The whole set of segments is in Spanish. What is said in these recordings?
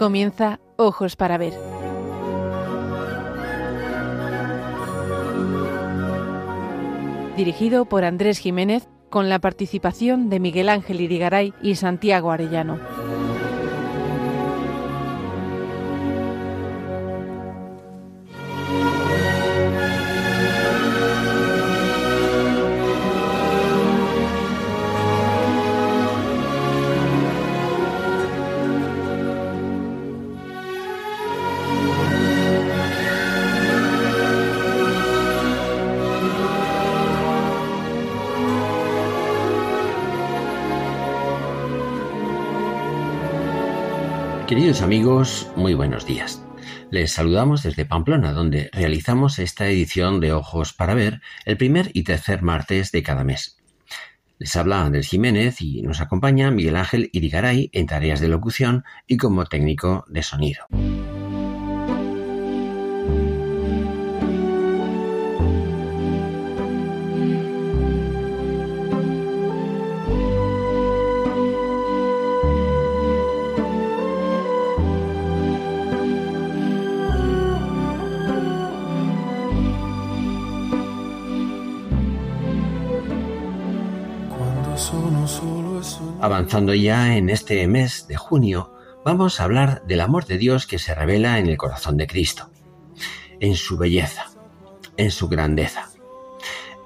Comienza Ojos para Ver. Dirigido por Andrés Jiménez con la participación de Miguel Ángel Irigaray y Santiago Arellano. Queridos amigos, muy buenos días. Les saludamos desde Pamplona, donde realizamos esta edición de Ojos para Ver el primer y tercer martes de cada mes. Les habla Andrés Jiménez y nos acompaña Miguel Ángel Irigaray en tareas de locución y como técnico de sonido. Avanzando ya en este mes de junio, vamos a hablar del amor de Dios que se revela en el corazón de Cristo, en su belleza, en su grandeza.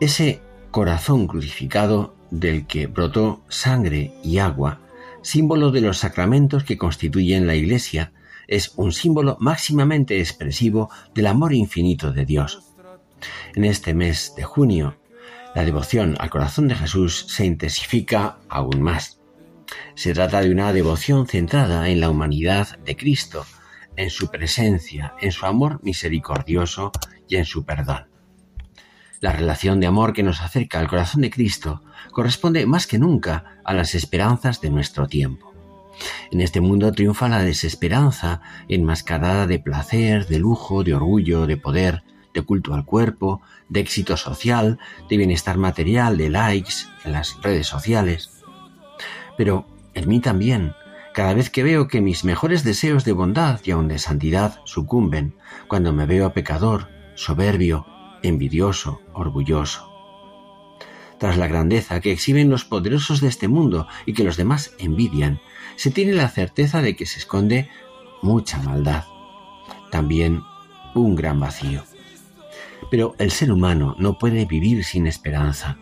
Ese corazón crucificado del que brotó sangre y agua, símbolo de los sacramentos que constituyen la Iglesia, es un símbolo máximamente expresivo del amor infinito de Dios. En este mes de junio, la devoción al corazón de Jesús se intensifica aún más. Se trata de una devoción centrada en la humanidad de Cristo, en su presencia, en su amor misericordioso y en su perdón. La relación de amor que nos acerca al corazón de Cristo corresponde más que nunca a las esperanzas de nuestro tiempo. En este mundo triunfa la desesperanza enmascarada de placer, de lujo, de orgullo, de poder, de culto al cuerpo, de éxito social, de bienestar material, de likes en las redes sociales. Pero en mí también, cada vez que veo que mis mejores deseos de bondad y aun de santidad sucumben, cuando me veo pecador, soberbio, envidioso, orgulloso. Tras la grandeza que exhiben los poderosos de este mundo y que los demás envidian, se tiene la certeza de que se esconde mucha maldad, también un gran vacío. Pero el ser humano no puede vivir sin esperanza.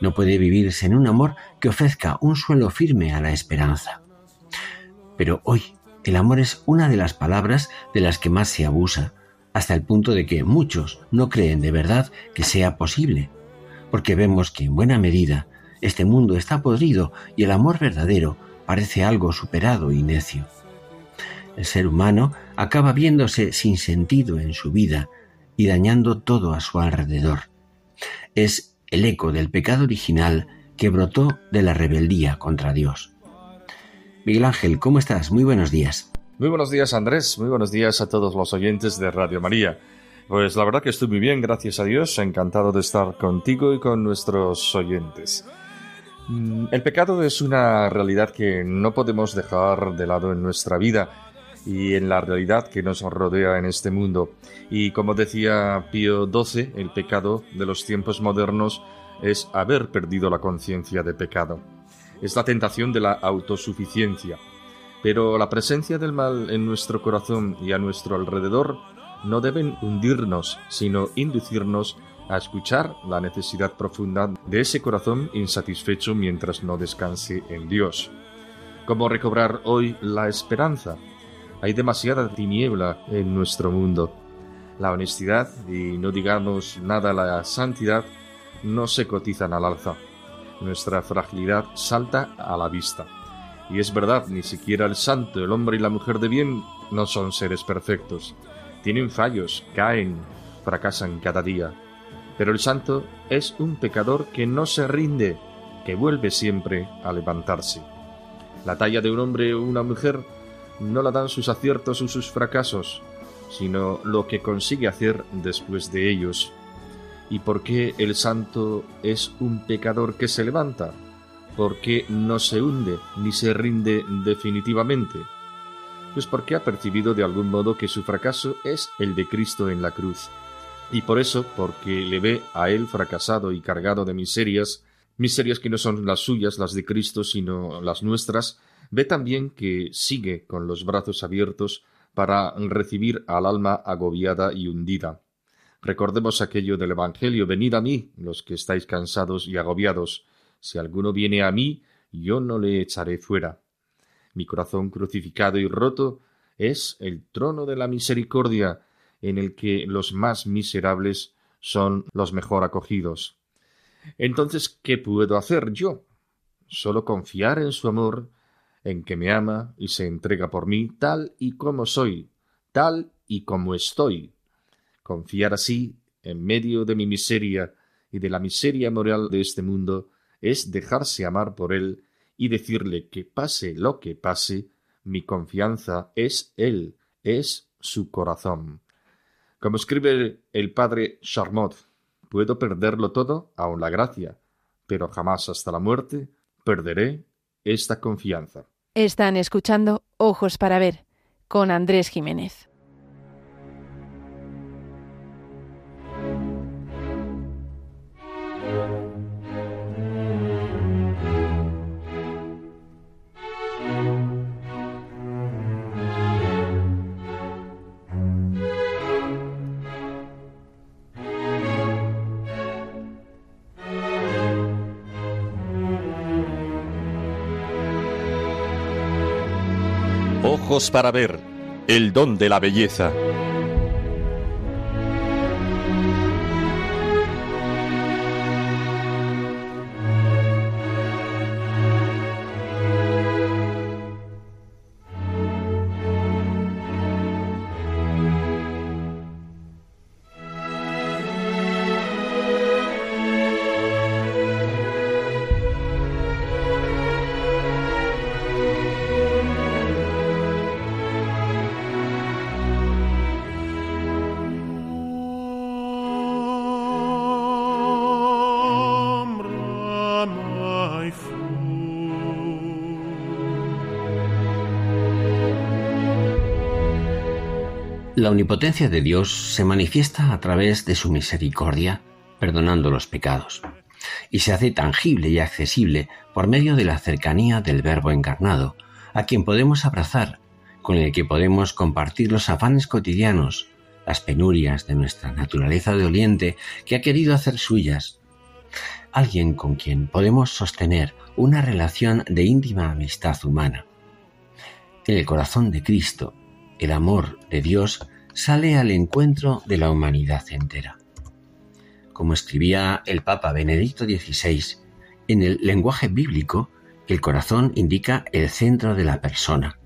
No puede vivirse en un amor ofrezca un suelo firme a la esperanza. Pero hoy el amor es una de las palabras de las que más se abusa, hasta el punto de que muchos no creen de verdad que sea posible, porque vemos que en buena medida este mundo está podrido y el amor verdadero parece algo superado y necio. El ser humano acaba viéndose sin sentido en su vida y dañando todo a su alrededor. Es el eco del pecado original que brotó de la rebeldía contra Dios. Miguel Ángel, ¿cómo estás? Muy buenos días. Muy buenos días Andrés, muy buenos días a todos los oyentes de Radio María. Pues la verdad que estoy muy bien, gracias a Dios, encantado de estar contigo y con nuestros oyentes. Mm, el pecado es una realidad que no podemos dejar de lado en nuestra vida y en la realidad que nos rodea en este mundo. Y como decía Pío XII, el pecado de los tiempos modernos es haber perdido la conciencia de pecado. Es la tentación de la autosuficiencia. Pero la presencia del mal en nuestro corazón y a nuestro alrededor no deben hundirnos, sino inducirnos a escuchar la necesidad profunda de ese corazón insatisfecho mientras no descanse en Dios. ¿Cómo recobrar hoy la esperanza? Hay demasiada tiniebla en nuestro mundo. La honestidad y no digamos nada la santidad no se cotizan al alza. Nuestra fragilidad salta a la vista. Y es verdad, ni siquiera el santo, el hombre y la mujer de bien no son seres perfectos. Tienen fallos, caen, fracasan cada día. Pero el santo es un pecador que no se rinde, que vuelve siempre a levantarse. La talla de un hombre o una mujer no la dan sus aciertos o sus fracasos, sino lo que consigue hacer después de ellos. ¿Y por qué el santo es un pecador que se levanta? ¿Por qué no se hunde ni se rinde definitivamente? Pues porque ha percibido de algún modo que su fracaso es el de Cristo en la cruz. Y por eso, porque le ve a él fracasado y cargado de miserias, miserias que no son las suyas, las de Cristo, sino las nuestras, ve también que sigue con los brazos abiertos para recibir al alma agobiada y hundida. Recordemos aquello del Evangelio, venid a mí, los que estáis cansados y agobiados. Si alguno viene a mí, yo no le echaré fuera. Mi corazón crucificado y roto es el trono de la misericordia, en el que los más miserables son los mejor acogidos. Entonces, ¿qué puedo hacer yo? Solo confiar en su amor, en que me ama y se entrega por mí tal y como soy, tal y como estoy. Confiar así, en medio de mi miseria y de la miseria moral de este mundo, es dejarse amar por él y decirle que pase lo que pase, mi confianza es él, es su corazón. Como escribe el padre Charmot, puedo perderlo todo, aun la gracia, pero jamás hasta la muerte perderé esta confianza. Están escuchando Ojos para Ver con Andrés Jiménez. Ojos para ver, el don de la belleza. La omnipotencia de Dios se manifiesta a través de su misericordia, perdonando los pecados, y se hace tangible y accesible por medio de la cercanía del Verbo encarnado, a quien podemos abrazar, con el que podemos compartir los afanes cotidianos, las penurias de nuestra naturaleza doliente que ha querido hacer suyas. Alguien con quien podemos sostener una relación de íntima amistad humana. En el corazón de Cristo, el amor de Dios sale al encuentro de la humanidad entera. Como escribía el Papa Benedicto XVI, en el lenguaje bíblico, el corazón indica el centro de la persona,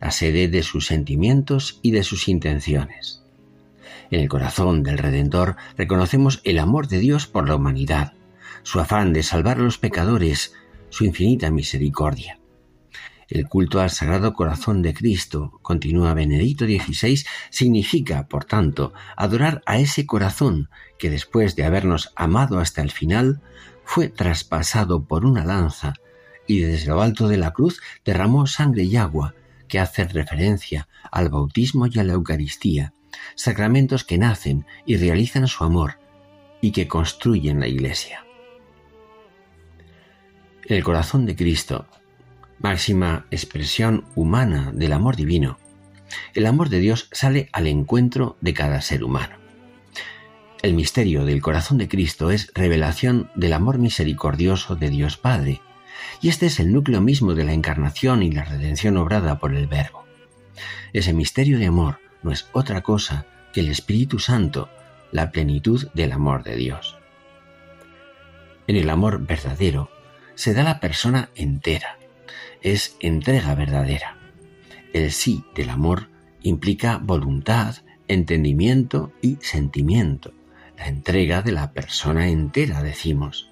la sede de sus sentimientos y de sus intenciones. En el corazón del Redentor reconocemos el amor de Dios por la humanidad, su afán de salvar a los pecadores, su infinita misericordia. El culto al Sagrado Corazón de Cristo, continúa Benedicto XVI, significa, por tanto, adorar a ese corazón que después de habernos amado hasta el final, fue traspasado por una lanza y desde lo alto de la cruz derramó sangre y agua que hacen referencia al bautismo y a la Eucaristía, sacramentos que nacen y realizan su amor y que construyen la Iglesia. El corazón de Cristo máxima expresión humana del amor divino, el amor de Dios sale al encuentro de cada ser humano. El misterio del corazón de Cristo es revelación del amor misericordioso de Dios Padre, y este es el núcleo mismo de la encarnación y la redención obrada por el Verbo. Ese misterio de amor no es otra cosa que el Espíritu Santo, la plenitud del amor de Dios. En el amor verdadero se da la persona entera, es entrega verdadera. El sí del amor implica voluntad, entendimiento y sentimiento, la entrega de la persona entera, decimos.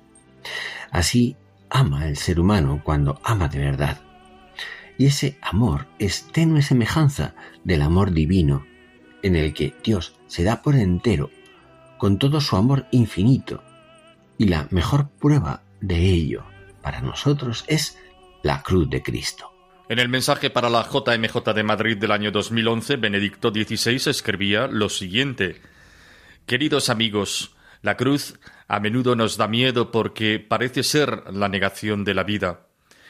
Así ama el ser humano cuando ama de verdad. Y ese amor es tenue semejanza del amor divino, en el que Dios se da por entero, con todo su amor infinito. Y la mejor prueba de ello para nosotros es la cruz de Cristo. En el mensaje para la JMJ de Madrid del año 2011, Benedicto XVI escribía lo siguiente. Queridos amigos, la cruz a menudo nos da miedo porque parece ser la negación de la vida.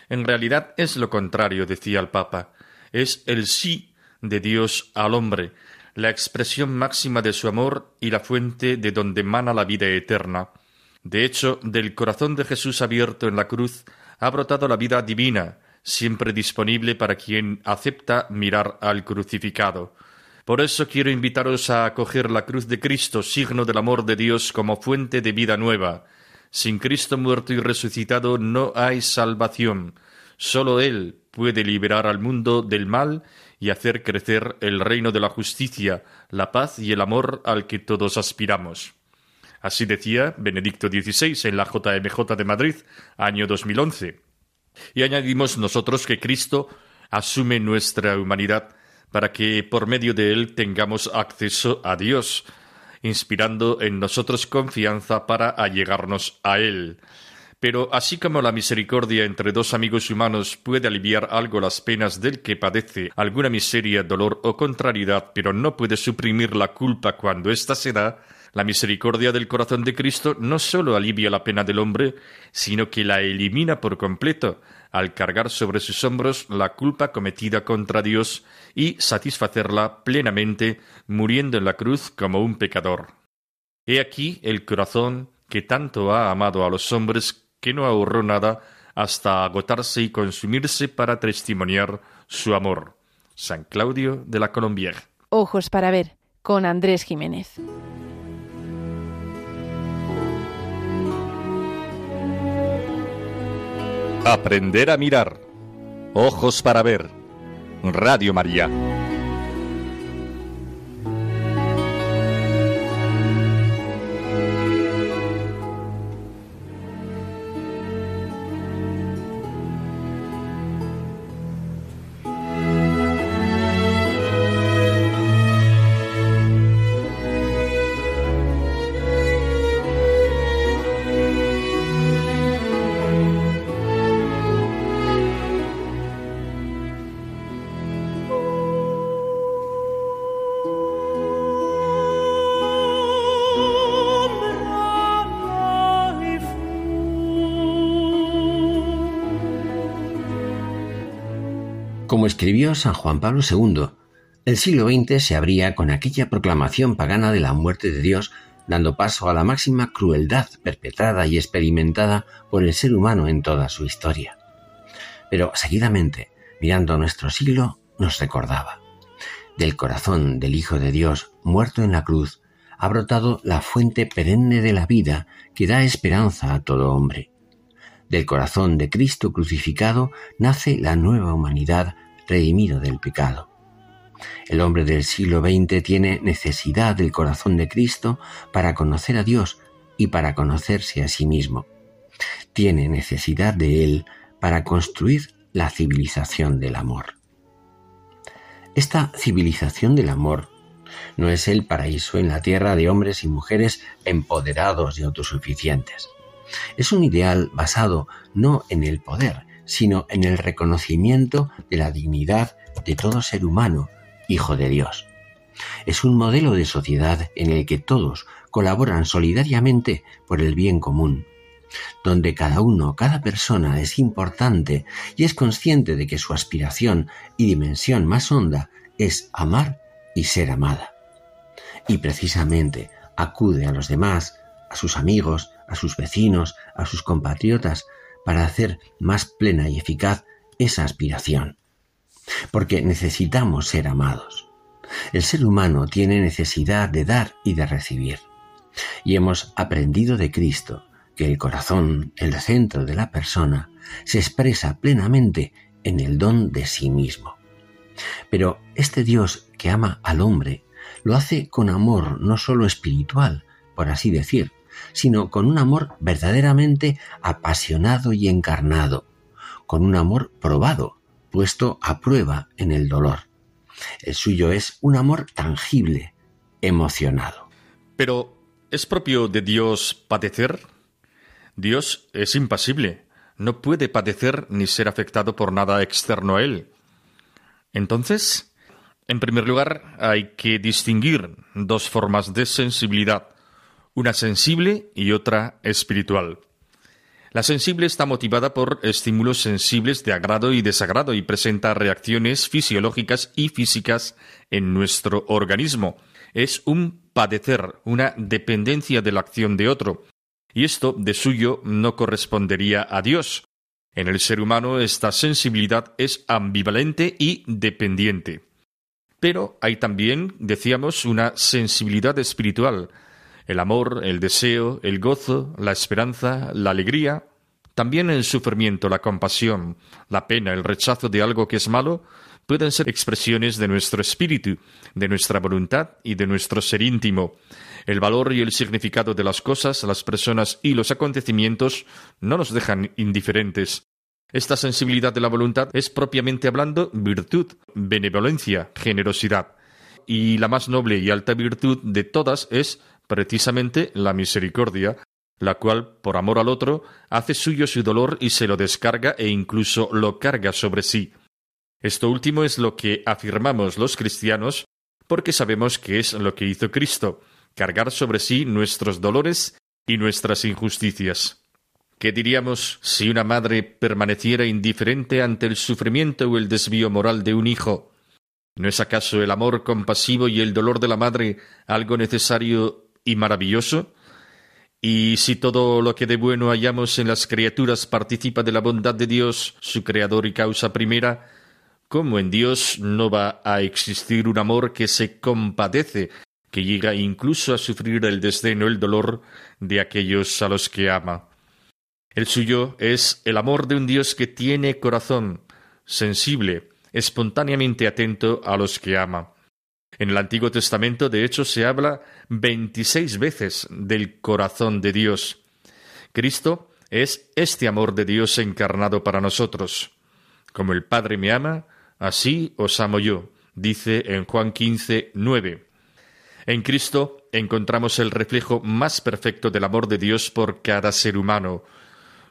En realidad es lo contrario, decía el Papa. Es el sí de Dios al hombre, la expresión máxima de su amor y la fuente de donde emana la vida eterna. De hecho, del corazón de Jesús abierto en la cruz ha brotado la vida divina, siempre disponible para quien acepta mirar al crucificado. Por eso quiero invitaros a acoger la cruz de Cristo, signo del amor de Dios, como fuente de vida nueva. Sin Cristo muerto y resucitado no hay salvación. Solo Él puede liberar al mundo del mal y hacer crecer el reino de la justicia, la paz y el amor al que todos aspiramos. Así decía Benedicto XVI en la JMJ de Madrid, año 2011. Y añadimos nosotros que Cristo asume nuestra humanidad para que por medio de él tengamos acceso a Dios, inspirando en nosotros confianza para allegarnos a Él. Pero así como la misericordia entre dos amigos humanos puede aliviar algo las penas del que padece alguna miseria, dolor o contrariedad, pero no puede suprimir la culpa cuando ésta se da, la misericordia del corazón de Cristo no sólo alivia la pena del hombre, sino que la elimina por completo, al cargar sobre sus hombros la culpa cometida contra Dios y satisfacerla plenamente, muriendo en la cruz como un pecador. He aquí el corazón que tanto ha amado a los hombres que no ahorró nada hasta agotarse y consumirse para testimoniar su amor. San Claudio de la Colombière. Ojos para ver, con Andrés Jiménez. Aprender a mirar. Ojos para ver. Radio María. San Juan Pablo II, el siglo XX se abría con aquella proclamación pagana de la muerte de Dios, dando paso a la máxima crueldad perpetrada y experimentada por el ser humano en toda su historia. Pero seguidamente, mirando nuestro siglo, nos recordaba. Del corazón del Hijo de Dios, muerto en la cruz, ha brotado la fuente perenne de la vida que da esperanza a todo hombre. Del corazón de Cristo crucificado nace la nueva humanidad redimido del pecado. El hombre del siglo XX tiene necesidad del corazón de Cristo para conocer a Dios y para conocerse a sí mismo. Tiene necesidad de Él para construir la civilización del amor. Esta civilización del amor no es el paraíso en la tierra de hombres y mujeres empoderados y autosuficientes. Es un ideal basado no en el poder, sino en el reconocimiento de la dignidad de todo ser humano, hijo de Dios. Es un modelo de sociedad en el que todos colaboran solidariamente por el bien común, donde cada uno, cada persona es importante y es consciente de que su aspiración y dimensión más honda es amar y ser amada. Y precisamente acude a los demás, a sus amigos, a sus vecinos, a sus compatriotas, para hacer más plena y eficaz esa aspiración. Porque necesitamos ser amados. El ser humano tiene necesidad de dar y de recibir. Y hemos aprendido de Cristo que el corazón, el centro de la persona, se expresa plenamente en el don de sí mismo. Pero este Dios que ama al hombre lo hace con amor no sólo espiritual, por así decir, sino con un amor verdaderamente apasionado y encarnado, con un amor probado, puesto a prueba en el dolor. El suyo es un amor tangible, emocionado. Pero, ¿es propio de Dios padecer? Dios es impasible, no puede padecer ni ser afectado por nada externo a él. Entonces, en primer lugar, hay que distinguir dos formas de sensibilidad, una sensible y otra espiritual. La sensible está motivada por estímulos sensibles de agrado y desagrado y presenta reacciones fisiológicas y físicas en nuestro organismo. Es un padecer, una dependencia de la acción de otro. Y esto, de suyo, no correspondería a Dios. En el ser humano esta sensibilidad es ambivalente y dependiente. Pero hay también, decíamos, una sensibilidad espiritual, el amor, el deseo, el gozo, la esperanza, la alegría, también el sufrimiento, la compasión, la pena, el rechazo de algo que es malo, pueden ser expresiones de nuestro espíritu, de nuestra voluntad y de nuestro ser íntimo. El valor y el significado de las cosas, las personas y los acontecimientos no nos dejan indiferentes. Esta sensibilidad de la voluntad es propiamente hablando virtud, benevolencia, generosidad. Y la más noble y alta virtud de todas es precisamente la misericordia, la cual, por amor al otro, hace suyo su dolor y se lo descarga e incluso lo carga sobre sí. Esto último es lo que afirmamos los cristianos porque sabemos que es lo que hizo Cristo, cargar sobre sí nuestros dolores y nuestras injusticias. ¿Qué diríamos si una madre permaneciera indiferente ante el sufrimiento o el desvío moral de un hijo? ¿No es acaso el amor compasivo y el dolor de la madre algo necesario y maravilloso? Y si todo lo que de bueno hallamos en las criaturas participa de la bondad de Dios, su creador y causa primera, ¿cómo en Dios no va a existir un amor que se compadece, que llega incluso a sufrir el desdén o el dolor de aquellos a los que ama? El suyo es el amor de un Dios que tiene corazón, sensible, espontáneamente atento a los que ama. En el Antiguo Testamento, de hecho, se habla veintiséis veces del corazón de Dios. Cristo es este amor de Dios encarnado para nosotros. Como el Padre me ama, así os amo yo, dice en Juan 15, 9. En Cristo encontramos el reflejo más perfecto del amor de Dios por cada ser humano.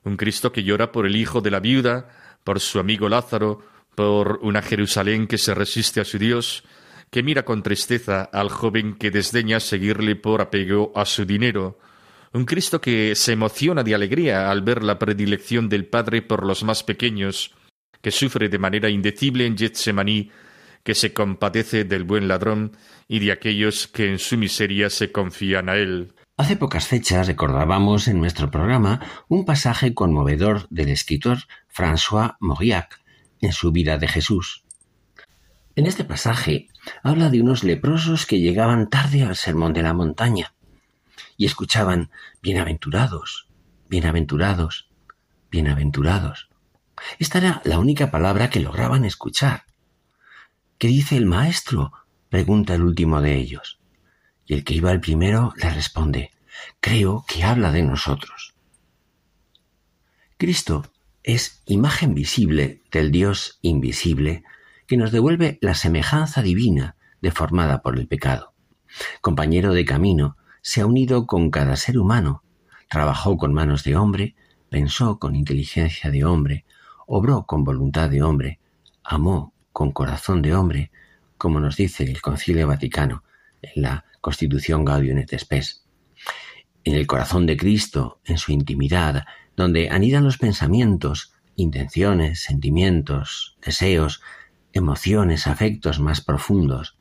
Un Cristo que llora por el hijo de la viuda, por su amigo Lázaro, por una Jerusalén que se resiste a su Dios, que mira con tristeza al joven que desdeña seguirle por apego a su dinero, un Cristo que se emociona de alegría al ver la predilección del Padre por los más pequeños, que sufre de manera indecible en Getsemaní, que se compadece del buen ladrón y de aquellos que en su miseria se confían a él. Hace pocas fechas recordábamos en nuestro programa un pasaje conmovedor del escritor François Mauriac en su vida de Jesús. En este pasaje habla de unos leprosos que llegaban tarde al sermón de la montaña y escuchaban bienaventurados, bienaventurados, bienaventurados. Esta era la única palabra que lograban escuchar. ¿Qué dice el maestro? pregunta el último de ellos. Y el que iba el primero le responde, creo que habla de nosotros. Cristo es imagen visible del Dios invisible que nos devuelve la semejanza divina deformada por el pecado. Compañero de camino, se ha unido con cada ser humano, trabajó con manos de hombre, pensó con inteligencia de hombre, obró con voluntad de hombre, amó con corazón de hombre, como nos dice el Concilio Vaticano en la Constitución Gaudium et Spes. En el corazón de Cristo, en su intimidad, donde anidan los pensamientos, intenciones, sentimientos, deseos, emociones, afectos más profundos,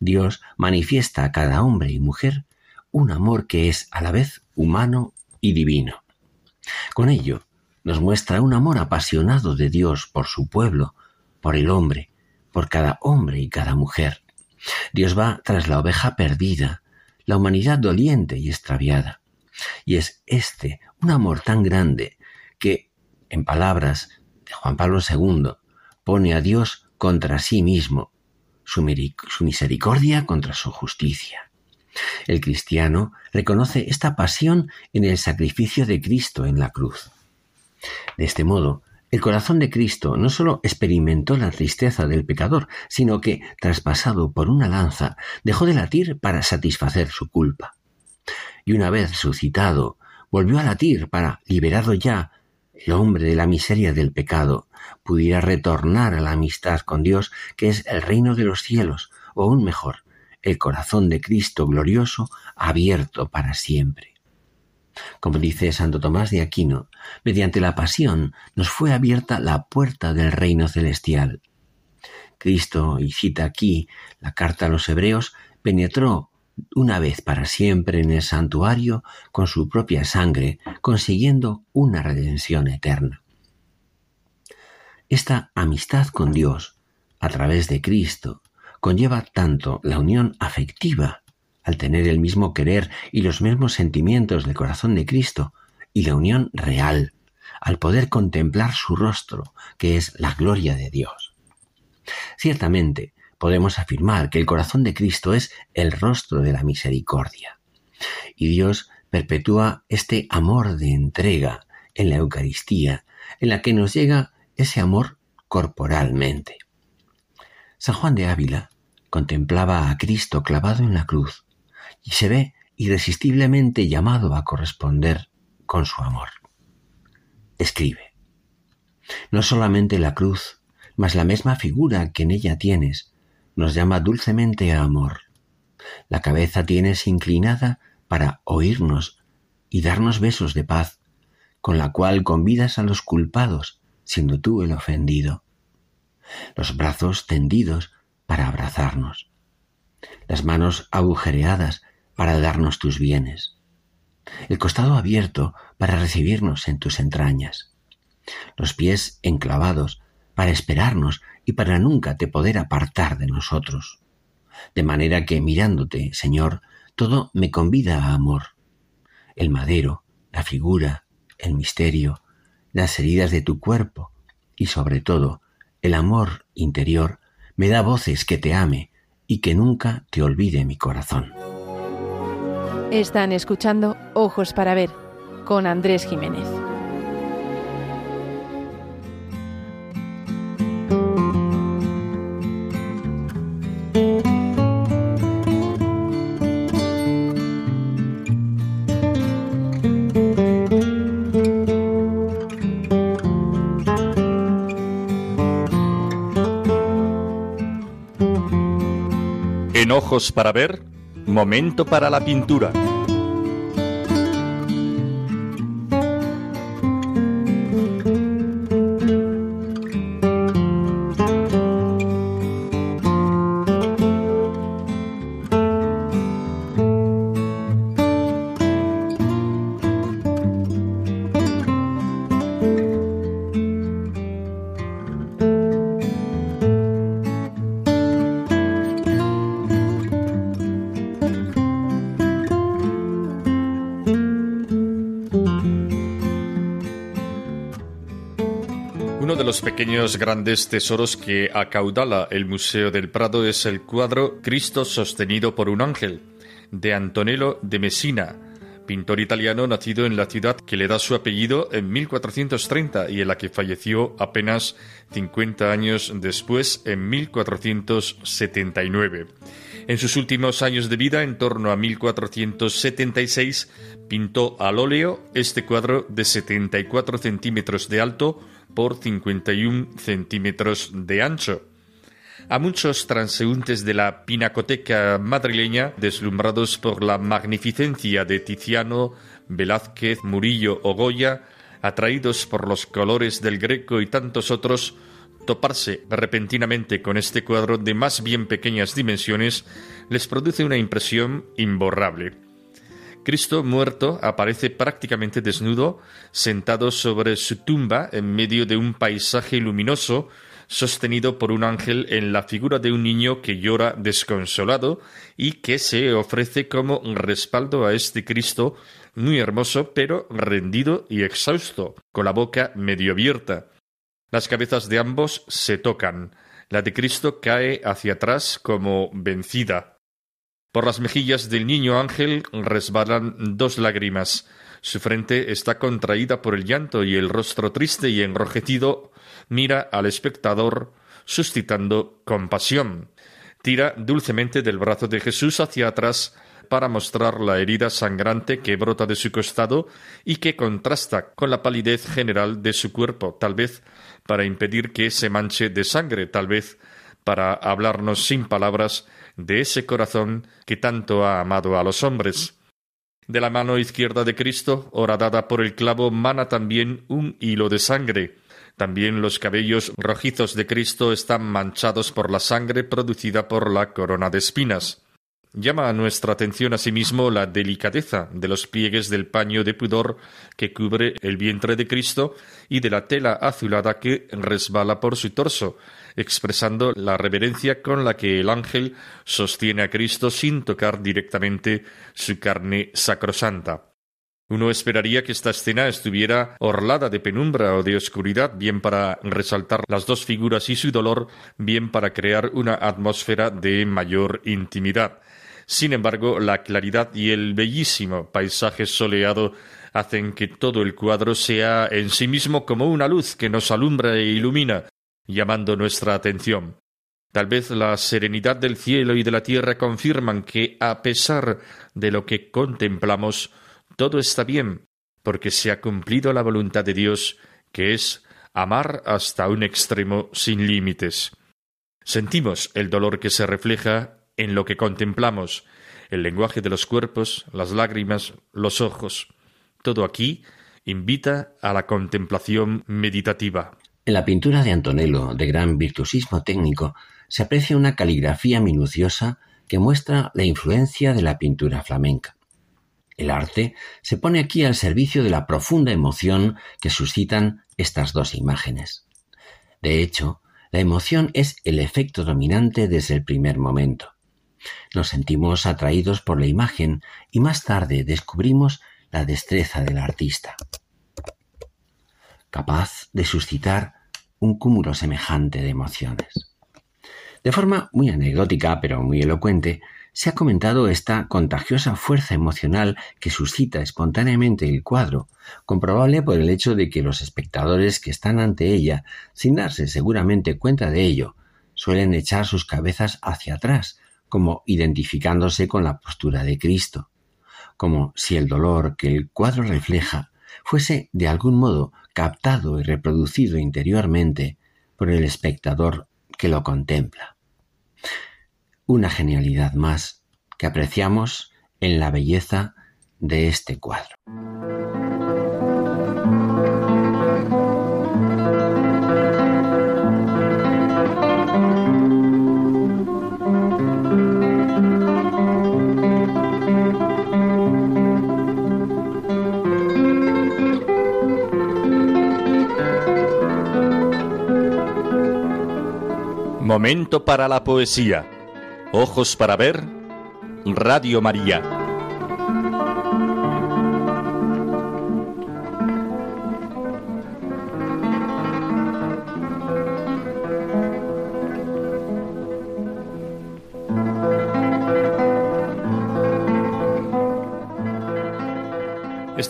Dios manifiesta a cada hombre y mujer un amor que es a la vez humano y divino. Con ello, nos muestra un amor apasionado de Dios por su pueblo, por el hombre, por cada hombre y cada mujer. Dios va tras la oveja perdida, la humanidad doliente y extraviada. Y es este un amor tan grande que, en palabras de Juan Pablo II, pone a Dios contra sí mismo, su, misericordia contra su justicia. El cristiano reconoce esta pasión en el sacrificio de Cristo en la cruz. De este modo, el corazón de Cristo no sólo experimentó la tristeza del pecador, sino que, traspasado por una lanza, dejó de latir para satisfacer su culpa. Y una vez suscitado, volvió a latir para, liberado ya, el hombre de la miseria del pecado pudiera retornar a la amistad con Dios, que es el reino de los cielos, o aún mejor, el corazón de Cristo glorioso abierto para siempre. Como dice Santo Tomás de Aquino, mediante la pasión nos fue abierta la puerta del reino celestial. Cristo, y cita aquí la carta a los hebreos, penetró una vez para siempre en el santuario con su propia sangre, consiguiendo una redención eterna. Esta amistad con Dios, a través de Cristo, conlleva tanto la unión afectiva, al tener el mismo querer y los mismos sentimientos del corazón de Cristo, y la unión real, al poder contemplar su rostro, que es la gloria de Dios. Ciertamente, podemos afirmar que el corazón de Cristo es el rostro de la misericordia. Y Dios perpetúa este amor de entrega en la Eucaristía, en la que nos llega ese amor corporalmente. San Juan de Ávila contemplaba a Cristo clavado en la cruz y se ve irresistiblemente llamado a corresponder con su amor. Escribe, no solamente la cruz, mas la misma figura que en ella tienes, nos llama dulcemente a amor. La cabeza tienes inclinada para oírnos y darnos besos de paz, con la cual convidas a los culpados, siendo tú el ofendido. Los brazos tendidos para abrazarnos. Las manos agujereadas para darnos tus bienes. El costado abierto para recibirnos en tus entrañas. Los pies enclavados para esperarnos y para nunca te poder apartar de nosotros. De manera que mirándote, Señor, todo me convida a amor. El madero, la figura, el misterio, las heridas de tu cuerpo y sobre todo el amor interior me da voces que te ame y que nunca te olvide mi corazón. Están escuchando Ojos para Ver con Andrés Jiménez. Ojos para ver, momento para la pintura. Pequeños grandes tesoros que acaudala el Museo del Prado es el cuadro Cristo sostenido por un ángel, de Antonello de Messina, pintor italiano nacido en la ciudad que le da su apellido en 1430 y en la que falleció apenas 50 años después, en 1479. En sus últimos años de vida, en torno a 1476, pintó al óleo este cuadro de 74 centímetros de alto, por 51 centímetros de ancho. A muchos transeúntes de la pinacoteca madrileña, deslumbrados por la magnificencia de Tiziano, Velázquez, Murillo o Goya, atraídos por los colores del Greco y tantos otros, toparse repentinamente con este cuadro de más bien pequeñas dimensiones les produce una impresión imborrable. Cristo muerto aparece prácticamente desnudo, sentado sobre su tumba en medio de un paisaje luminoso, sostenido por un ángel en la figura de un niño que llora desconsolado y que se ofrece como respaldo a este Cristo muy hermoso pero rendido y exhausto, con la boca medio abierta. Las cabezas de ambos se tocan. La de Cristo cae hacia atrás como vencida. Por las mejillas del niño ángel resbalan dos lágrimas. Su frente está contraída por el llanto y el rostro triste y enrojecido mira al espectador suscitando compasión. Tira dulcemente del brazo de Jesús hacia atrás para mostrar la herida sangrante que brota de su costado y que contrasta con la palidez general de su cuerpo, tal vez para impedir que se manche de sangre, tal vez para hablarnos sin palabras de ese corazón que tanto ha amado a los hombres. De la mano izquierda de Cristo, horadada por el clavo, mana también un hilo de sangre. También los cabellos rojizos de Cristo están manchados por la sangre producida por la corona de espinas. Llama a nuestra atención asimismo la delicadeza de los pliegues del paño de pudor que cubre el vientre de Cristo y de la tela azulada que resbala por su torso, expresando la reverencia con la que el ángel sostiene a Cristo sin tocar directamente su carne sacrosanta. Uno esperaría que esta escena estuviera orlada de penumbra o de oscuridad, bien para resaltar las dos figuras y su dolor, bien para crear una atmósfera de mayor intimidad. Sin embargo, la claridad y el bellísimo paisaje soleado hacen que todo el cuadro sea en sí mismo como una luz que nos alumbra e ilumina, llamando nuestra atención. Tal vez la serenidad del cielo y de la tierra confirman que, a pesar de lo que contemplamos, todo está bien, porque se ha cumplido la voluntad de Dios, que es amar hasta un extremo sin límites. Sentimos el dolor que se refleja en lo que contemplamos, el lenguaje de los cuerpos, las lágrimas, los ojos. Todo aquí invita a la contemplación meditativa. En la pintura de Antonello, de gran virtuosismo técnico, se aprecia una caligrafía minuciosa que muestra la influencia de la pintura flamenca. El arte se pone aquí al servicio de la profunda emoción que suscitan estas dos imágenes. De hecho, la emoción es el efecto dominante desde el primer momento. Nos sentimos atraídos por la imagen y más tarde descubrimos la destreza del artista, capaz de suscitar un cúmulo semejante de emociones. De forma muy anecdótica, pero muy elocuente, se ha comentado esta contagiosa fuerza emocional que suscita espontáneamente el cuadro, comprobable por el hecho de que los espectadores que están ante ella, sin darse seguramente cuenta de ello, suelen echar sus cabezas hacia atrás, como identificándose con la postura de Cristo, como si el dolor que el cuadro refleja fuese de algún modo captado y reproducido interiormente por el espectador que lo contempla. Una genialidad más que apreciamos en la belleza de este cuadro. Momento para la poesía. Ojos para ver. Radio María.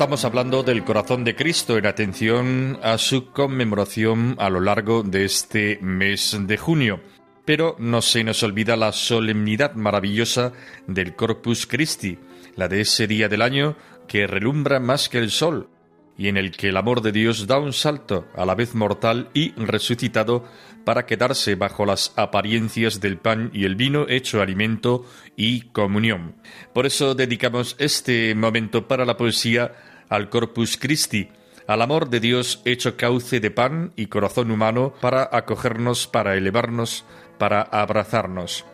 Estamos hablando del corazón de Cristo en atención a su conmemoración a lo largo de este mes de junio pero no se nos olvida la solemnidad maravillosa del Corpus Christi, la de ese día del año que relumbra más que el sol, y en el que el amor de Dios da un salto, a la vez mortal y resucitado, para quedarse bajo las apariencias del pan y el vino hecho alimento y comunión. Por eso dedicamos este momento para la poesía al Corpus Christi, al amor de Dios hecho cauce de pan y corazón humano para acogernos, para elevarnos, para abrazarnos.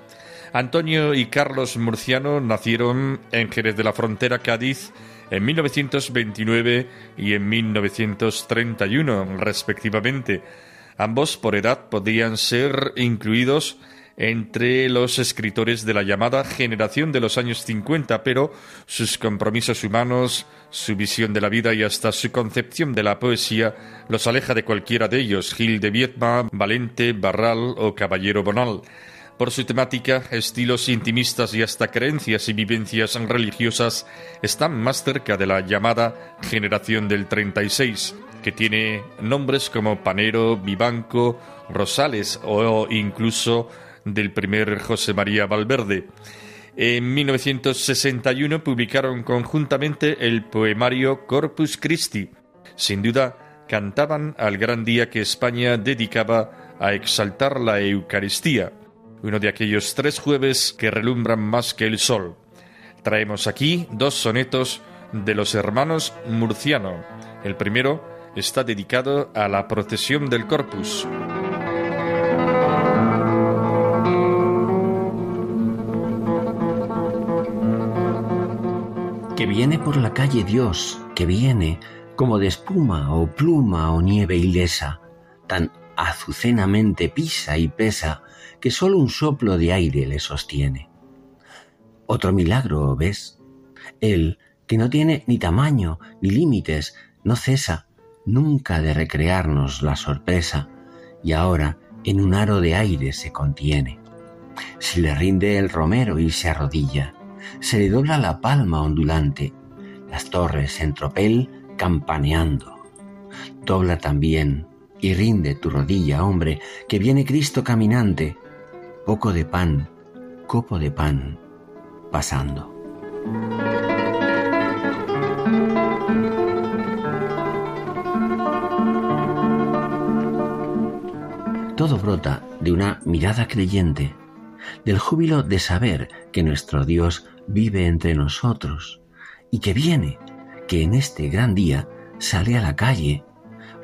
Antonio y Carlos Murciano nacieron en Jerez de la Frontera, Cádiz, en 1929 y en 1931, respectivamente. Ambos, por edad, podían ser incluidos entre los escritores de la llamada generación de los años 50, pero sus compromisos humanos, su visión de la vida y hasta su concepción de la poesía los aleja de cualquiera de ellos, Gil de Viedma, Valente, Barral o Caballero Bonal. Por su temática, estilos intimistas y hasta creencias y vivencias religiosas están más cerca de la llamada generación del 36, que tiene nombres como Panero, Vivanco, Rosales o incluso del primer José María Valverde. En 1961 publicaron conjuntamente el poemario Corpus Christi. Sin duda, cantaban al gran día que España dedicaba a exaltar la Eucaristía, uno de aquellos tres jueves que relumbran más que el sol. Traemos aquí dos sonetos de los hermanos Murciano. El primero está dedicado a la procesión del Corpus. Que viene por la calle Dios, que viene como de espuma o pluma o nieve ilesa, tan azucenamente pisa y pesa que sólo un soplo de aire le sostiene. Otro milagro, ¿ves? Él, que no tiene ni tamaño ni límites, no cesa nunca de recrearnos la sorpresa, y ahora en un aro de aire se contiene. Si le rinde el romero y se arrodilla, se le dobla la palma ondulante, las torres en tropel campaneando. Dobla también y rinde tu rodilla, hombre, que viene Cristo caminante, poco de pan, copo de pan, pasando. Todo brota de una mirada creyente, del júbilo de saber que nuestro Dios vive entre nosotros y que viene, que en este gran día sale a la calle,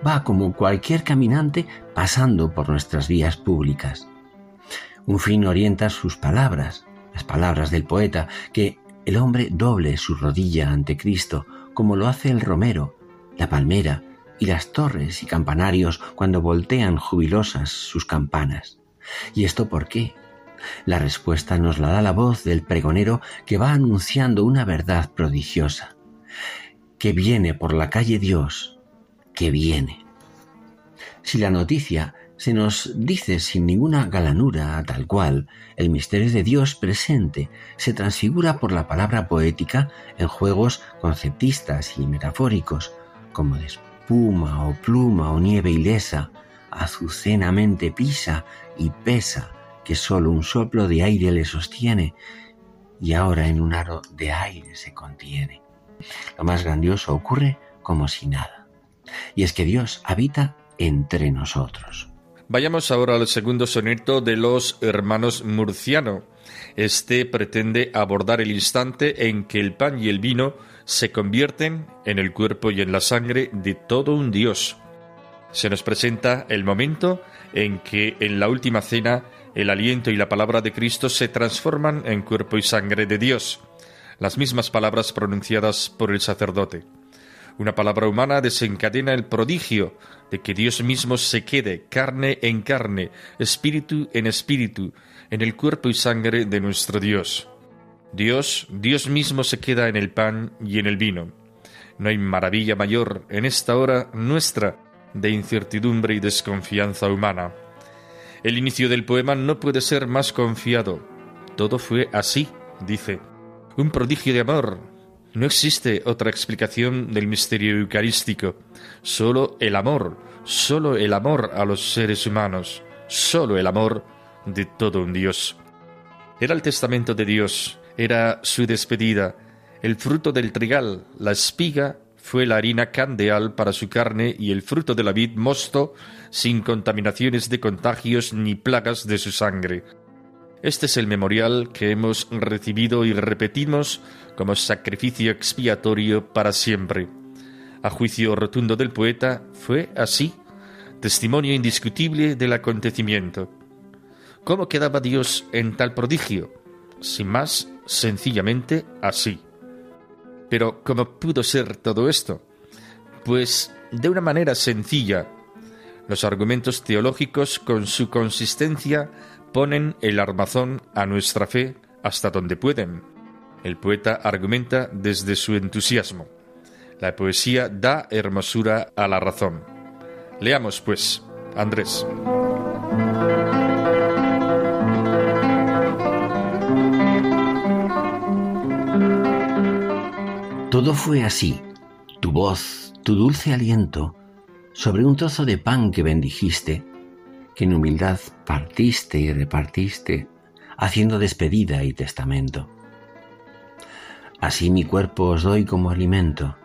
va como cualquier caminante pasando por nuestras vías públicas. Un fin orienta sus palabras, las palabras del poeta, que el hombre doble su rodilla ante Cristo, como lo hace el romero, la palmera y las torres y campanarios cuando voltean jubilosas sus campanas. ¿Y esto por qué? La respuesta nos la da la voz del pregonero que va anunciando una verdad prodigiosa, que viene por la calle Dios, que viene. Si la noticia se nos dice sin ninguna galanura tal cual, el misterio de Dios presente se transfigura por la palabra poética en juegos conceptistas y metafóricos, como de espuma o pluma o nieve ilesa, azucenamente pisa y pesa, que sólo un soplo de aire le sostiene, y ahora en un aro de aire se contiene. Lo más grandioso ocurre como si nada. Y es que Dios habita entre nosotros. Vayamos ahora al segundo soneto de los hermanos Murciano. Este pretende abordar el instante en que el pan y el vino se convierten en el cuerpo y en la sangre de todo un Dios. Se nos presenta el momento en que en la última cena el aliento y la palabra de Cristo se transforman en cuerpo y sangre de Dios, las mismas palabras pronunciadas por el sacerdote. Una palabra humana desencadena el prodigio de que Dios mismo se quede carne en carne, espíritu en espíritu, en el cuerpo y sangre de nuestro Dios. Dios, Dios mismo se queda en el pan y en el vino. No hay maravilla mayor en esta hora nuestra de incertidumbre y desconfianza humana. El inicio del poema no puede ser más confiado. Todo fue así, dice. Un prodigio de amor, no existe otra explicación del misterio eucarístico, solo el amor, solo el amor a los seres humanos, solo el amor de todo un Dios. Era el testamento de Dios, era su despedida, el fruto del trigal, la espiga fue la harina candeal para su carne y el fruto de la vid mosto, sin contaminaciones de contagios ni plagas de su sangre. Este es el memorial que hemos recibido y repetimos como sacrificio expiatorio para siempre. A juicio rotundo del poeta, fue así, testimonio indiscutible del acontecimiento. ¿Cómo quedaba Dios en tal prodigio? Sin más, sencillamente así. Pero ¿cómo pudo ser todo esto? Pues de una manera sencilla. Los argumentos teológicos con su consistencia ponen el armazón a nuestra fe hasta donde pueden. El poeta argumenta desde su entusiasmo. La poesía da hermosura a la razón. Leamos, pues, Andrés. Todo fue así. Tu voz, tu dulce aliento, sobre un trozo de pan que bendijiste, que en humildad partiste y repartiste, haciendo despedida y testamento. Así mi cuerpo os doy como alimento.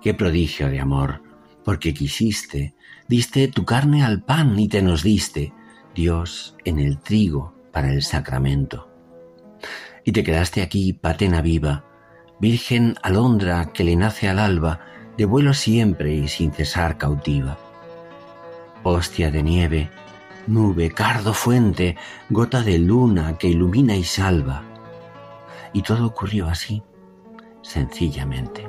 Qué prodigio de amor, porque quisiste, diste tu carne al pan y te nos diste, Dios, en el trigo para el sacramento. Y te quedaste aquí, patena viva, Virgen alondra que le nace al alba, de vuelo siempre y sin cesar cautiva. Hostia de nieve, nube, cardo fuente, gota de luna que ilumina y salva. Y todo ocurrió así, sencillamente.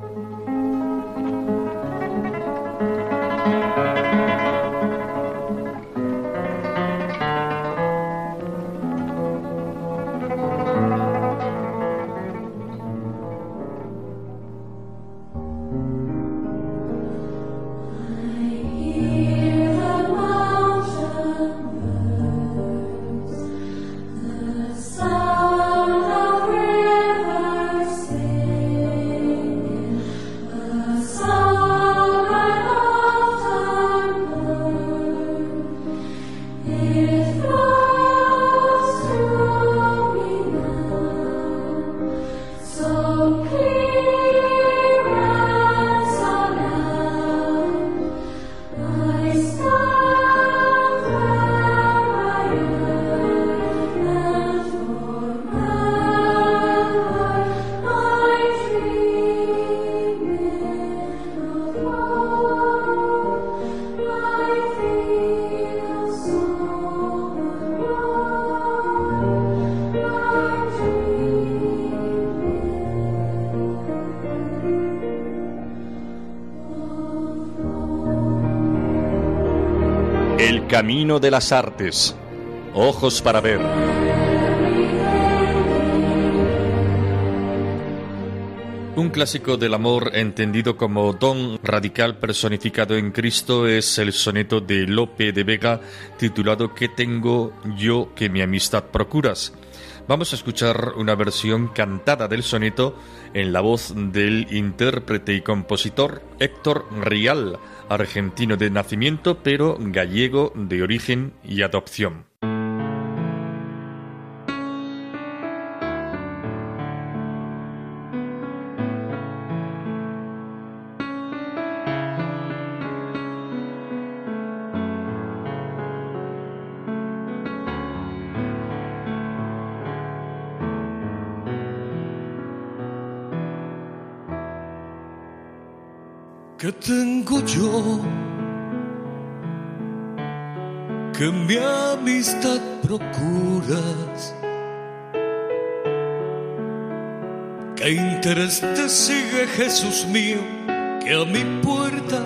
Camino de las Artes. Ojos para ver. Un clásico del amor entendido como don radical personificado en Cristo es el soneto de Lope de Vega titulado ¿Qué tengo yo que mi amistad procuras? Vamos a escuchar una versión cantada del soneto en la voz del intérprete y compositor Héctor Rial, argentino de nacimiento pero gallego de origen y adopción. Que mi amistad procuras? ¿Qué interés te sigue Jesús mío que a mi puerta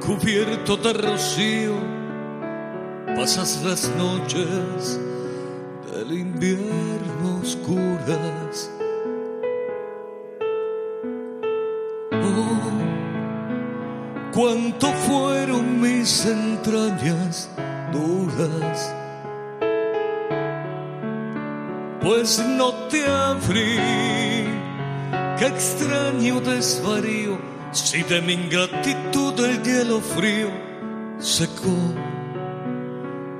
cubierto de rocío pasas las noches del invierno oscuras? Cuánto fueron mis entrañas duras. Pues no te abrí, qué extraño desvarío, si de mi ingratitud el hielo frío secó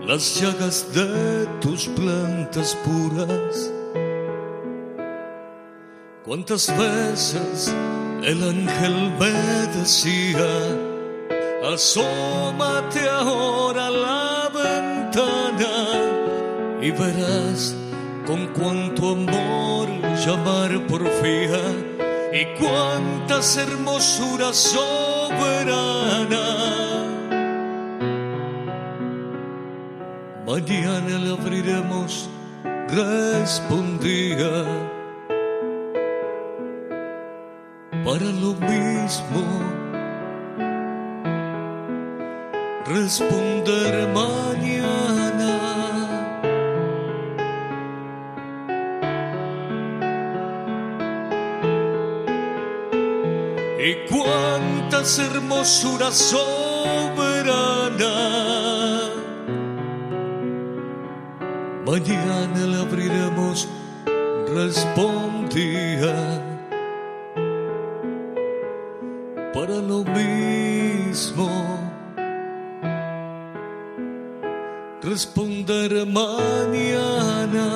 las llagas de tus plantas puras. ¿Cuántas veces el ángel me decía, asómate ahora a la ventana y verás con cuánto amor llamar porfía y cuántas hermosuras soberana. Mañana le abriremos, respondía para lo mismo. Responder mañana. Y cuántas hermosuras soberana. Mañana le abriremos, respondía para lo mismo. responder mañana.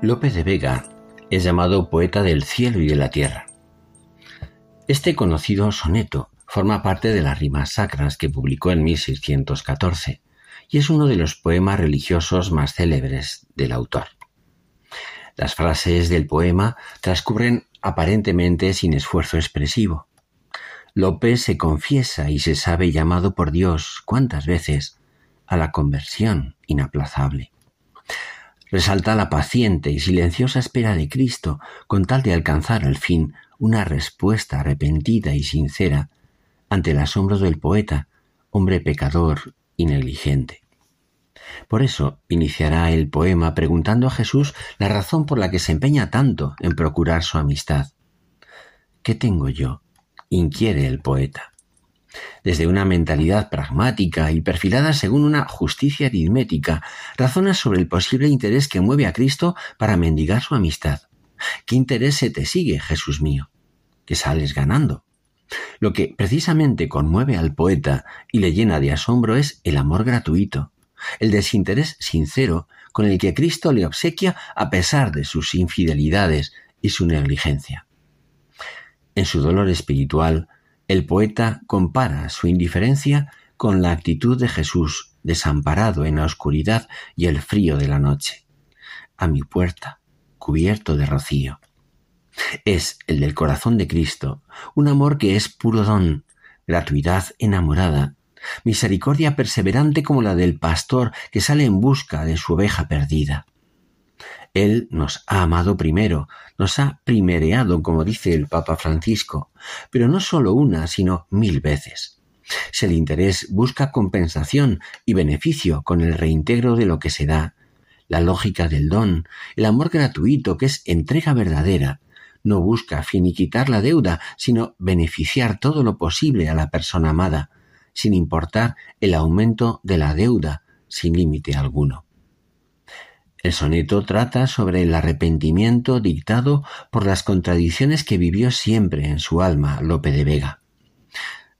López de Vega es llamado poeta del cielo y de la tierra. Este conocido soneto forma parte de las rimas sacras que publicó en 1614 y es uno de los poemas religiosos más célebres del autor. Las frases del poema transcurren aparentemente sin esfuerzo expresivo, Lope se confiesa y se sabe llamado por Dios cuántas veces a la conversión inaplazable. Resalta la paciente y silenciosa espera de Cristo con tal de alcanzar al fin una respuesta arrepentida y sincera ante el asombro del poeta, hombre pecador y negligente. Por eso iniciará el poema preguntando a Jesús la razón por la que se empeña tanto en procurar su amistad. ¿Qué tengo yo? Inquiere el poeta desde una mentalidad pragmática y perfilada según una justicia aritmética, razona sobre el posible interés que mueve a Cristo para mendigar su amistad. ¿Qué interés se te sigue, Jesús mío? Que sales ganando. Lo que precisamente conmueve al poeta y le llena de asombro es el amor gratuito, el desinterés sincero con el que Cristo le obsequia a pesar de sus infidelidades y su negligencia. En su dolor espiritual, el poeta compara su indiferencia con la actitud de Jesús desamparado en la oscuridad y el frío de la noche. A mi puerta, cubierto de rocío. Es el del corazón de Cristo, un amor que es puro don, gratuidad enamorada, misericordia perseverante como la del pastor que sale en busca de su oveja perdida. Él nos ha amado primero, nos ha primereado, como dice el Papa Francisco, pero no solo una, sino mil veces. Si el interés busca compensación y beneficio con el reintegro de lo que se da, la lógica del don, el amor gratuito que es entrega verdadera, no busca finiquitar la deuda, sino beneficiar todo lo posible a la persona amada, sin importar el aumento de la deuda sin límite alguno. El soneto trata sobre el arrepentimiento dictado por las contradicciones que vivió siempre en su alma Lope de Vega.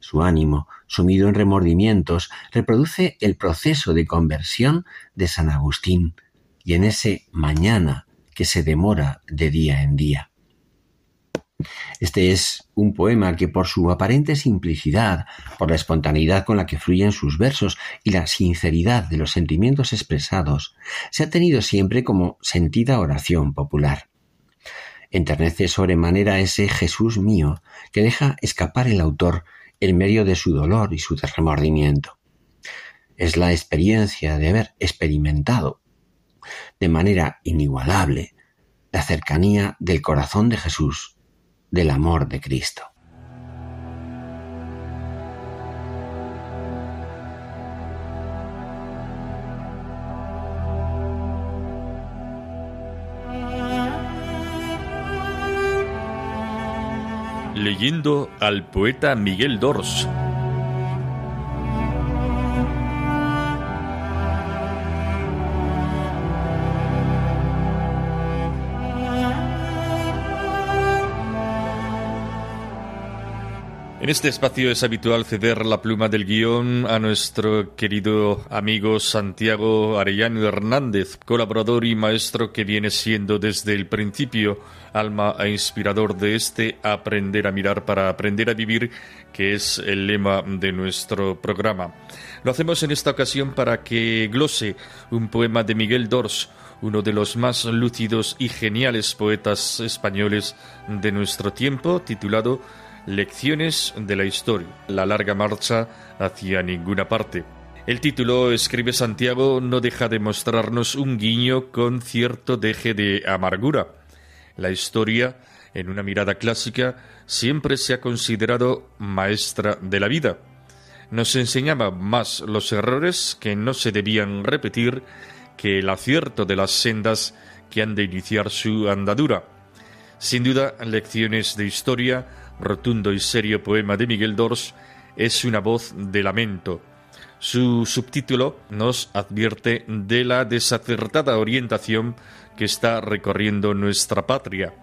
Su ánimo, sumido en remordimientos, reproduce el proceso de conversión de San Agustín y en ese mañana que se demora de día en día. Este es un poema que por su aparente simplicidad, por la espontaneidad con la que fluyen sus versos y la sinceridad de los sentimientos expresados, se ha tenido siempre como sentida oración popular. Enternece sobremanera ese Jesús mío que deja escapar el autor en medio de su dolor y su remordimiento. Es la experiencia de haber experimentado de manera inigualable la cercanía del corazón de Jesús del amor de Cristo. Leyendo al poeta Miguel Dors. En este espacio es habitual ceder la pluma del guion a nuestro querido amigo Santiago Arellano Hernández, colaborador y maestro que viene siendo desde el principio alma e inspirador de este Aprender a mirar para aprender a vivir, que es el lema de nuestro programa. Lo hacemos en esta ocasión para que glose un poema de Miguel Dors, uno de los más lúcidos y geniales poetas españoles de nuestro tiempo, titulado Lecciones de la historia, la larga marcha hacia ninguna parte. El título, escribe Santiago, no deja de mostrarnos un guiño con cierto deje de amargura. La historia, en una mirada clásica, siempre se ha considerado maestra de la vida. Nos enseñaba más los errores que no se debían repetir que el acierto de las sendas que han de iniciar su andadura. Sin duda, lecciones de historia rotundo y serio poema de Miguel Dors, es una voz de lamento. Su subtítulo nos advierte de la desacertada orientación que está recorriendo nuestra patria.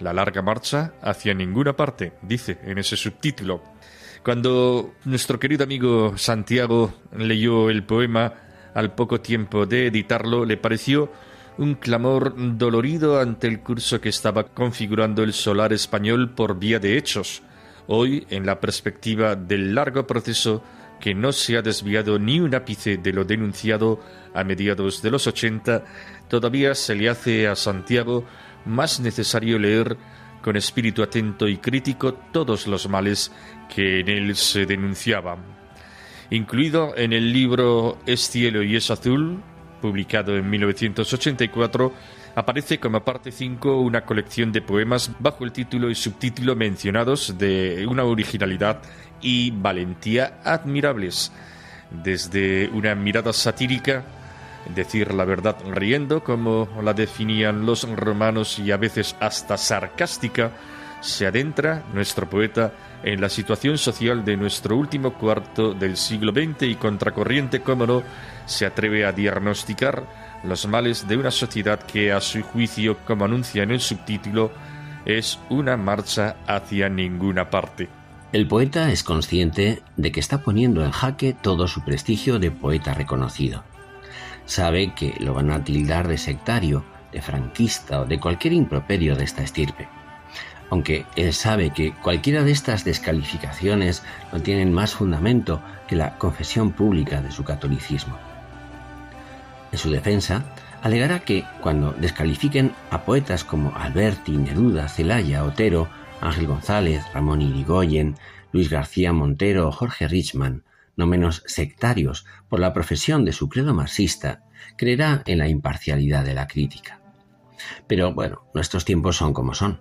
La larga marcha hacia ninguna parte, dice en ese subtítulo. Cuando nuestro querido amigo Santiago leyó el poema, al poco tiempo de editarlo, le pareció un clamor dolorido ante el curso que estaba configurando el solar español por vía de hechos. Hoy, en la perspectiva del largo proceso que no se ha desviado ni un ápice de lo denunciado a mediados de los ochenta, todavía se le hace a Santiago más necesario leer con espíritu atento y crítico todos los males que en él se denunciaban. Incluido en el libro Es cielo y es azul, publicado en 1984, aparece como parte 5 una colección de poemas bajo el título y subtítulo mencionados de una originalidad y valentía admirables, desde una mirada satírica, decir la verdad riendo, como la definían los romanos, y a veces hasta sarcástica, se adentra nuestro poeta en la situación social de nuestro último cuarto del siglo XX y contracorriente, como no, se atreve a diagnosticar los males de una sociedad que, a su juicio, como anuncia en el subtítulo, es una marcha hacia ninguna parte. El poeta es consciente de que está poniendo en jaque todo su prestigio de poeta reconocido. Sabe que lo van a tildar de sectario, de franquista o de cualquier improperio de esta estirpe. Aunque él sabe que cualquiera de estas descalificaciones no tienen más fundamento que la confesión pública de su catolicismo. En su defensa, alegará que cuando descalifiquen a poetas como Alberti, Neruda, Celaya, Otero, Ángel González, Ramón Irigoyen, Luis García Montero o Jorge Richman, no menos sectarios por la profesión de su credo marxista, creerá en la imparcialidad de la crítica. Pero bueno, nuestros tiempos son como son.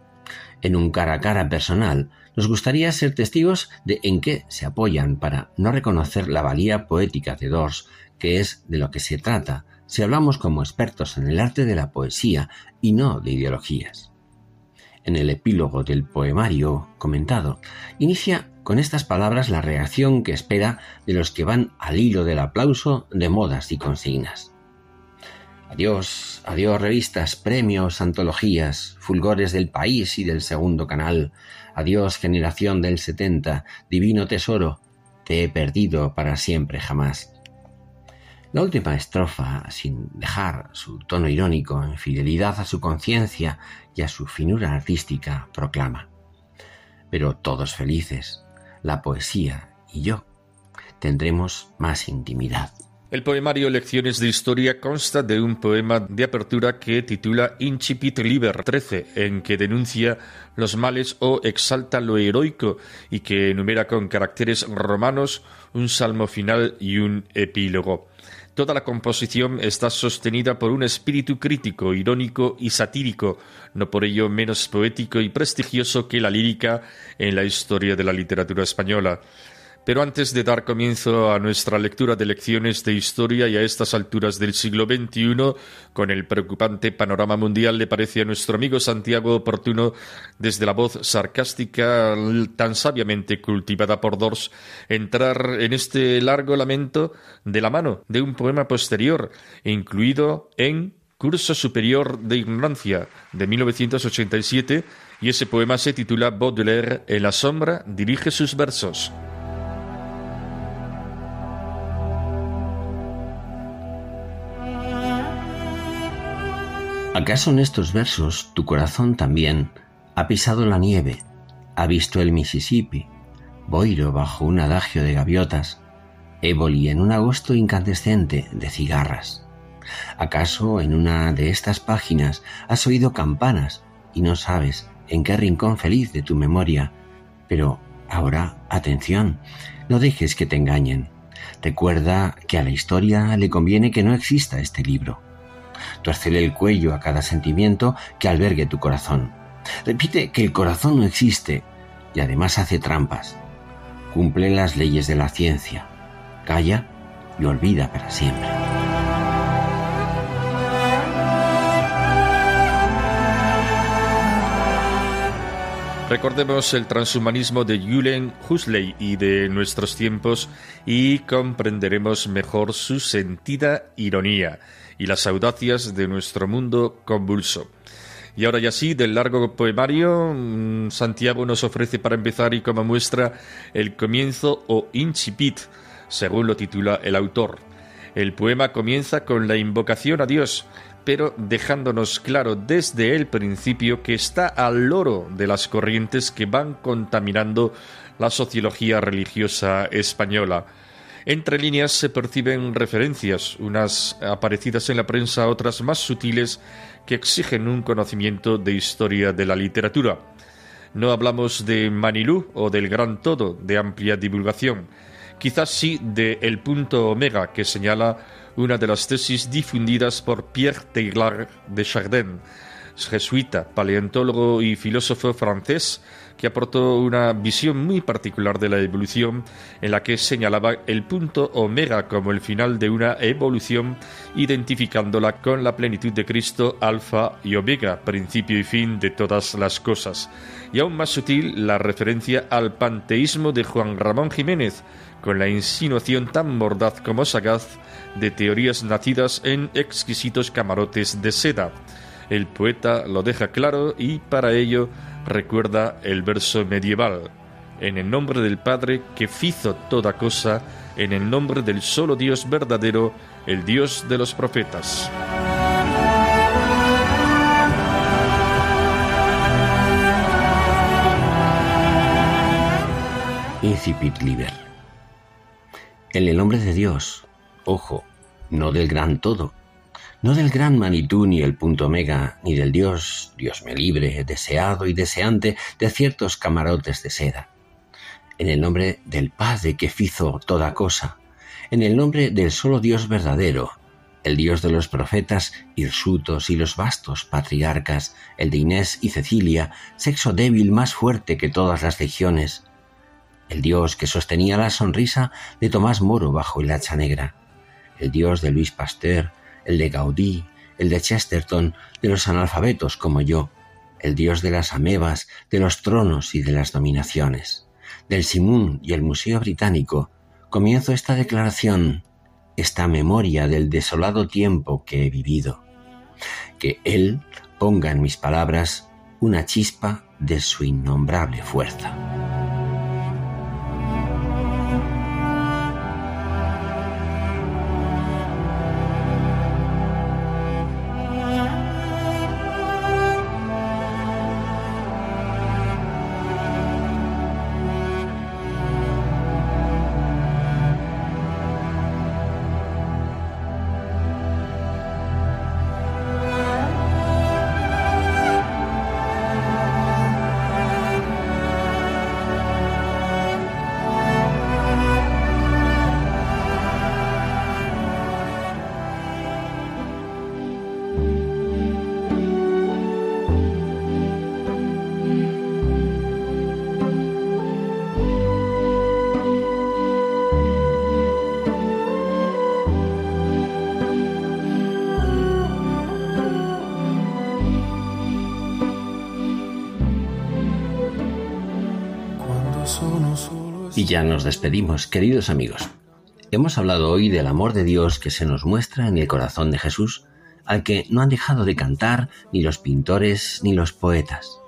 En un cara a cara personal, nos gustaría ser testigos de en qué se apoyan para no reconocer la valía poética de Dors, que es de lo que se trata si hablamos como expertos en el arte de la poesía y no de ideologías en el epílogo del poemario comentado, inicia con estas palabras la reacción que espera de los que van al hilo del aplauso de modas y consignas. Adiós, adiós revistas, premios, antologías, fulgores del país y del segundo canal. Adiós generación del 70, divino tesoro, te he perdido para siempre jamás. La última estrofa, sin dejar su tono irónico en fidelidad a su conciencia y a su finura artística, proclama. Pero todos felices, la poesía y yo tendremos más intimidad. El poemario Lecciones de Historia consta de un poema de apertura que titula Incipit Liber 13, en que denuncia los males o exalta lo heroico y que enumera con caracteres romanos un salmo final y un epílogo. Toda la composición está sostenida por un espíritu crítico, irónico y satírico, no por ello menos poético y prestigioso que la lírica en la historia de la literatura española. Pero antes de dar comienzo a nuestra lectura de lecciones de historia y a estas alturas del siglo XXI, con el preocupante panorama mundial, le parece a nuestro amigo Santiago oportuno, desde la voz sarcástica tan sabiamente cultivada por Dors, entrar en este largo lamento de la mano de un poema posterior, incluido en Curso Superior de Ignorancia de 1987, y ese poema se titula Baudelaire en la sombra dirige sus versos. ¿Acaso en estos versos tu corazón también ha pisado la nieve, ha visto el Mississippi, Boiro bajo un adagio de gaviotas, Éboli en un agosto incandescente de cigarras? ¿Acaso en una de estas páginas has oído campanas y no sabes en qué rincón feliz de tu memoria? Pero ahora, atención, no dejes que te engañen. Recuerda que a la historia le conviene que no exista este libro Tuercele el cuello a cada sentimiento que albergue tu corazón. Repite que el corazón no existe y además hace trampas. Cumple las leyes de la ciencia. Calla y olvida para siempre. Recordemos el transhumanismo de Julian Huxley y de nuestros tiempos y comprenderemos mejor su sentida ironía y las audacias de nuestro mundo convulso. Y ahora ya sí, del largo poemario, mm, Santiago nos ofrece para empezar y como muestra el comienzo o incipit, según lo titula el autor. El poema comienza con la invocación a Dios, pero dejándonos claro desde el principio que está al loro de las corrientes que van contaminando la sociología religiosa española. Entre líneas se perciben referencias, unas aparecidas en la prensa, otras más sutiles, que exigen un conocimiento de historia de la literatura. No hablamos de Manilú o del Gran Todo, de amplia divulgación, quizás sí de El Punto Omega, que señala una de las tesis difundidas por Pierre Teilhard de Chardin, jesuita, paleontólogo y filósofo francés, que aportó una visión muy particular de la evolución en la que señalaba el punto omega como el final de una evolución, identificándola con la plenitud de Cristo alfa y omega, principio y fin de todas las cosas. Y aún más sutil la referencia al panteísmo de Juan Ramón Jiménez, con la insinuación tan mordaz como sagaz de teorías nacidas en exquisitos camarotes de seda. El poeta lo deja claro y para ello recuerda el verso medieval. En el nombre del Padre que fizo toda cosa, en el nombre del solo Dios verdadero, el Dios de los profetas. Incipit liber. En el nombre de Dios, ojo, no del gran todo, no del gran Manitú ni el punto omega, ni del Dios, Dios me libre, deseado y deseante de ciertos camarotes de seda. En el nombre del Padre que fizo toda cosa, en el nombre del solo Dios verdadero, el Dios de los profetas hirsutos y los vastos patriarcas, el de Inés y Cecilia, sexo débil más fuerte que todas las legiones, el Dios que sostenía la sonrisa de Tomás Moro bajo el hacha negra, el Dios de Luis Pasteur, el de Gaudí, el de Chesterton, de los analfabetos como yo, el dios de las amebas, de los tronos y de las dominaciones. Del Simún y el Museo Británico comienzo esta declaración, esta memoria del desolado tiempo que he vivido. Que Él ponga en mis palabras una chispa de su innombrable fuerza. Ya nos despedimos, queridos amigos. Hemos hablado hoy del amor de Dios que se nos muestra en el corazón de Jesús, al que no han dejado de cantar ni los pintores ni los poetas.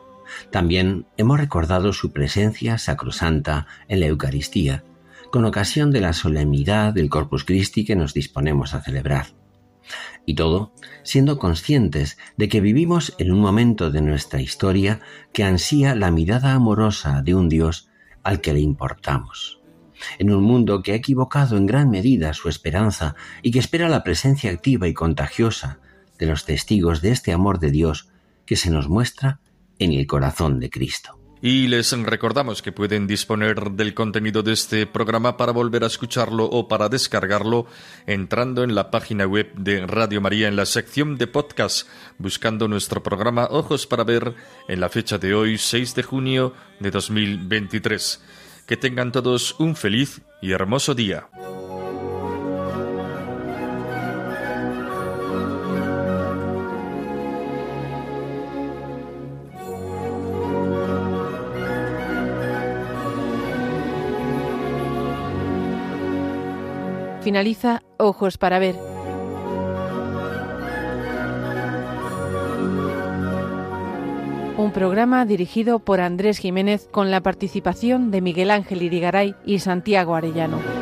También hemos recordado su presencia sacrosanta en la Eucaristía, con ocasión de la solemnidad del Corpus Christi que nos disponemos a celebrar. Y todo siendo conscientes de que vivimos en un momento de nuestra historia que ansía la mirada amorosa de un Dios al que le importamos. En un mundo que ha equivocado en gran medida su esperanza y que espera la presencia activa y contagiosa de los testigos de este amor de Dios que se nos muestra en el corazón de Cristo. Y les recordamos que pueden disponer del contenido de este programa para volver a escucharlo o para descargarlo entrando en la página web de Radio María en la sección de podcast, buscando nuestro programa Ojos para Ver en la fecha de hoy, 6 de junio de 2023. Que tengan todos un feliz y hermoso día. Finaliza Ojos para Ver. Un programa dirigido por Andrés Jiménez con la participación de Miguel Ángel Irigaray y Santiago Arellano.